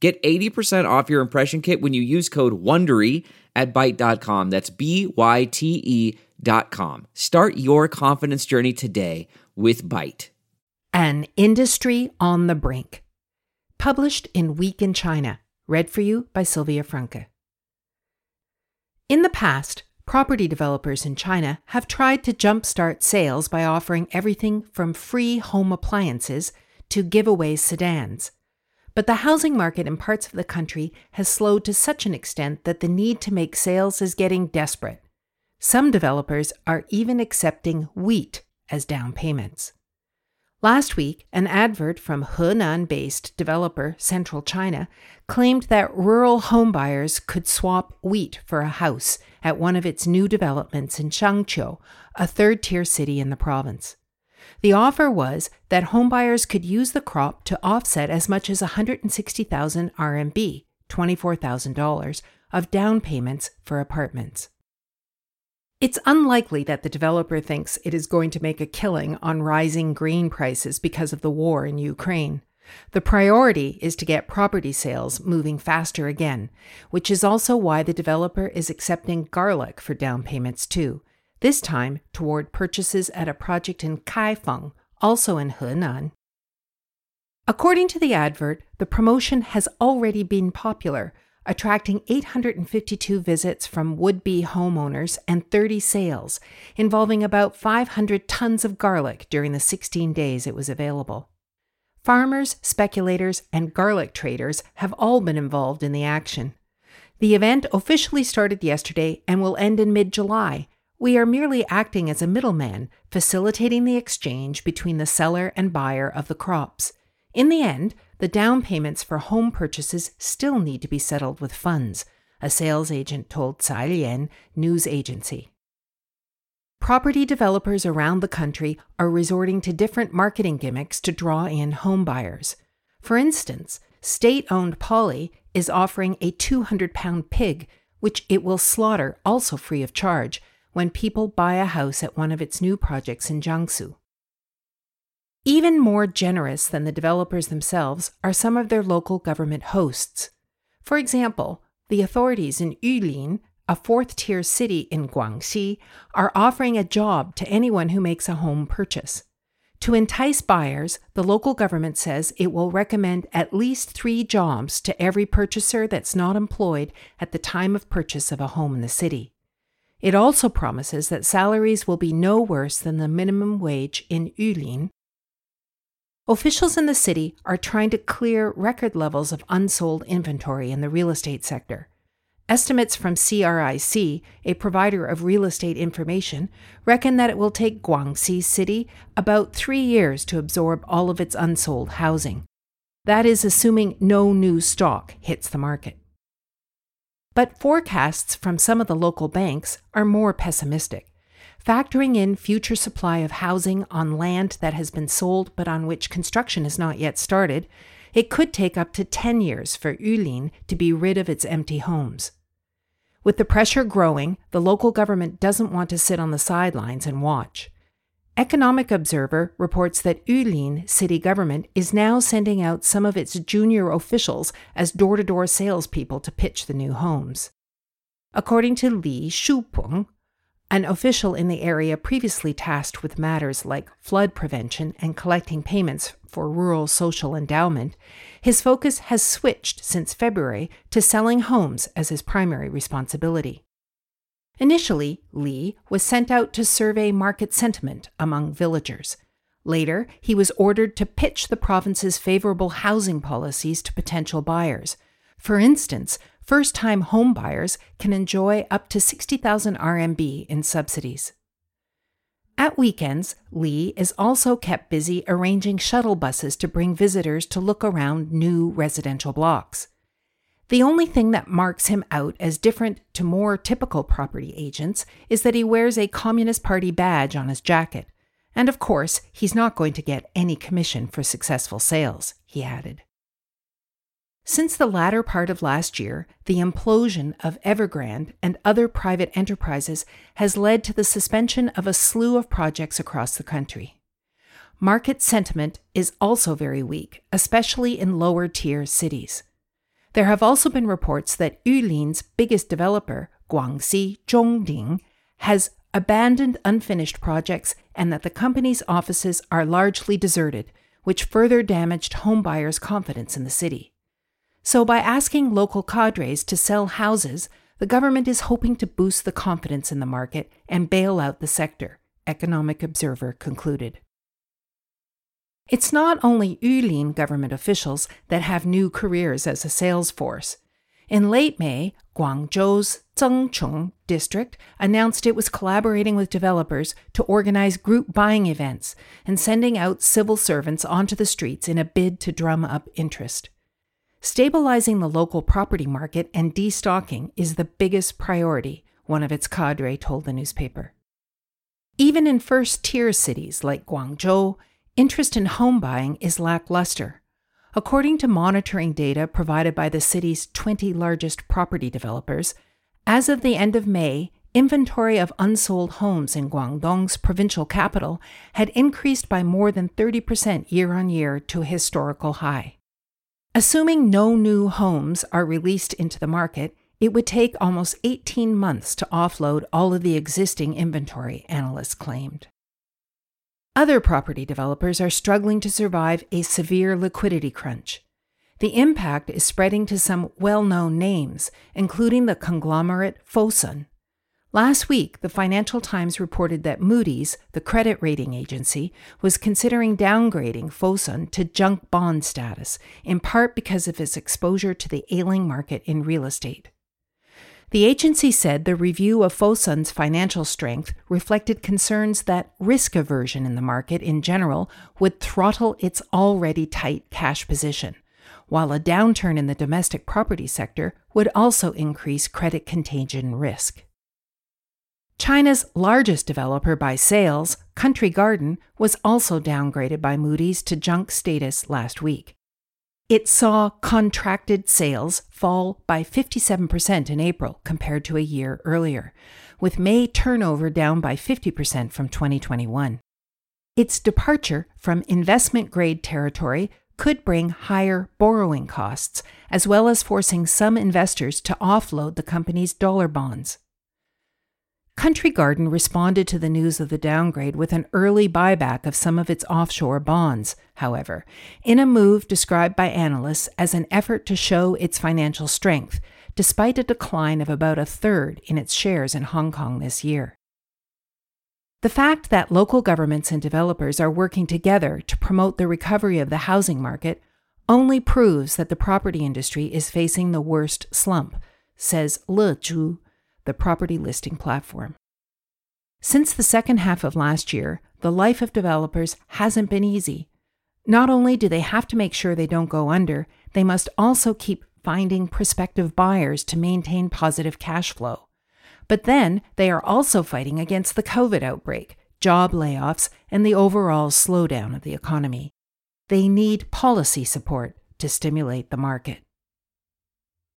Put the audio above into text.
Get 80% off your impression kit when you use code WONDERY at Byte.com. That's B-Y-T-E dot com. Start your confidence journey today with Byte. An Industry on the Brink. Published in Week in China. Read for you by Sylvia Franke. In the past, property developers in China have tried to jumpstart sales by offering everything from free home appliances to giveaway sedans. But the housing market in parts of the country has slowed to such an extent that the need to make sales is getting desperate. Some developers are even accepting wheat as down payments. Last week, an advert from Henan based developer Central China claimed that rural homebuyers could swap wheat for a house at one of its new developments in Shangqiu, a third tier city in the province. The offer was that homebuyers could use the crop to offset as much as 160,000 RMB, $24,000, of down payments for apartments. It's unlikely that the developer thinks it is going to make a killing on rising grain prices because of the war in Ukraine. The priority is to get property sales moving faster again, which is also why the developer is accepting garlic for down payments too, this time toward purchases at a project in Kaifeng, also in Henan. According to the advert, the promotion has already been popular, attracting 852 visits from would be homeowners and 30 sales, involving about 500 tons of garlic during the 16 days it was available. Farmers, speculators, and garlic traders have all been involved in the action. The event officially started yesterday and will end in mid July, we are merely acting as a middleman, facilitating the exchange between the seller and buyer of the crops. In the end, the down payments for home purchases still need to be settled with funds, a sales agent told Cailian news agency. Property developers around the country are resorting to different marketing gimmicks to draw in home buyers. For instance, state owned Poly is offering a 200 pound pig, which it will slaughter also free of charge when people buy a house at one of its new projects in Jiangsu. Even more generous than the developers themselves are some of their local government hosts. For example, the authorities in Yulin, a fourth tier city in Guangxi, are offering a job to anyone who makes a home purchase. To entice buyers, the local government says it will recommend at least three jobs to every purchaser that's not employed at the time of purchase of a home in the city. It also promises that salaries will be no worse than the minimum wage in Yulin. Officials in the city are trying to clear record levels of unsold inventory in the real estate sector. Estimates from CRIC, a provider of real estate information, reckon that it will take Guangxi City about three years to absorb all of its unsold housing. That is assuming no new stock hits the market. But forecasts from some of the local banks are more pessimistic, factoring in future supply of housing on land that has been sold but on which construction has not yet started. It could take up to 10 years for Yulin to be rid of its empty homes. With the pressure growing, the local government doesn't want to sit on the sidelines and watch. Economic Observer reports that Yulin city government is now sending out some of its junior officials as door to door salespeople to pitch the new homes. According to Li Shupeng, an official in the area previously tasked with matters like flood prevention and collecting payments for rural social endowment, his focus has switched since February to selling homes as his primary responsibility. Initially, Lee was sent out to survey market sentiment among villagers. Later, he was ordered to pitch the province's favorable housing policies to potential buyers. For instance, first time home buyers can enjoy up to 60,000 RMB in subsidies. At weekends, Lee is also kept busy arranging shuttle buses to bring visitors to look around new residential blocks. The only thing that marks him out as different to more typical property agents is that he wears a Communist Party badge on his jacket. And of course, he's not going to get any commission for successful sales, he added. Since the latter part of last year, the implosion of Evergrande and other private enterprises has led to the suspension of a slew of projects across the country. Market sentiment is also very weak, especially in lower tier cities. There have also been reports that Yulin's biggest developer, Guangxi Zhongding, has abandoned unfinished projects and that the company's offices are largely deserted, which further damaged homebuyers' confidence in the city. So, by asking local cadres to sell houses, the government is hoping to boost the confidence in the market and bail out the sector, Economic Observer concluded. It's not only Yulin government officials that have new careers as a sales force. In late May, Guangzhou's Zengcheng district announced it was collaborating with developers to organize group buying events and sending out civil servants onto the streets in a bid to drum up interest. Stabilizing the local property market and destocking is the biggest priority, one of its cadre told the newspaper. Even in first tier cities like Guangzhou, interest in home buying is lackluster. According to monitoring data provided by the city's 20 largest property developers, as of the end of May, inventory of unsold homes in Guangdong's provincial capital had increased by more than 30% year on year to a historical high. Assuming no new homes are released into the market, it would take almost 18 months to offload all of the existing inventory, analysts claimed. Other property developers are struggling to survive a severe liquidity crunch. The impact is spreading to some well known names, including the conglomerate Fosun. Last week, the Financial Times reported that Moody's, the credit rating agency, was considering downgrading Fosun to junk bond status, in part because of its exposure to the ailing market in real estate. The agency said the review of Fosun's financial strength reflected concerns that risk aversion in the market in general would throttle its already tight cash position, while a downturn in the domestic property sector would also increase credit contagion risk. China's largest developer by sales, Country Garden, was also downgraded by Moody's to junk status last week. It saw contracted sales fall by 57% in April compared to a year earlier, with May turnover down by 50% from 2021. Its departure from investment grade territory could bring higher borrowing costs, as well as forcing some investors to offload the company's dollar bonds. Country Garden responded to the news of the downgrade with an early buyback of some of its offshore bonds, however, in a move described by analysts as an effort to show its financial strength, despite a decline of about a third in its shares in Hong Kong this year. The fact that local governments and developers are working together to promote the recovery of the housing market only proves that the property industry is facing the worst slump, says Leju, the property listing platform. Since the second half of last year, the life of developers hasn't been easy. Not only do they have to make sure they don't go under, they must also keep finding prospective buyers to maintain positive cash flow. But then they are also fighting against the COVID outbreak, job layoffs, and the overall slowdown of the economy. They need policy support to stimulate the market.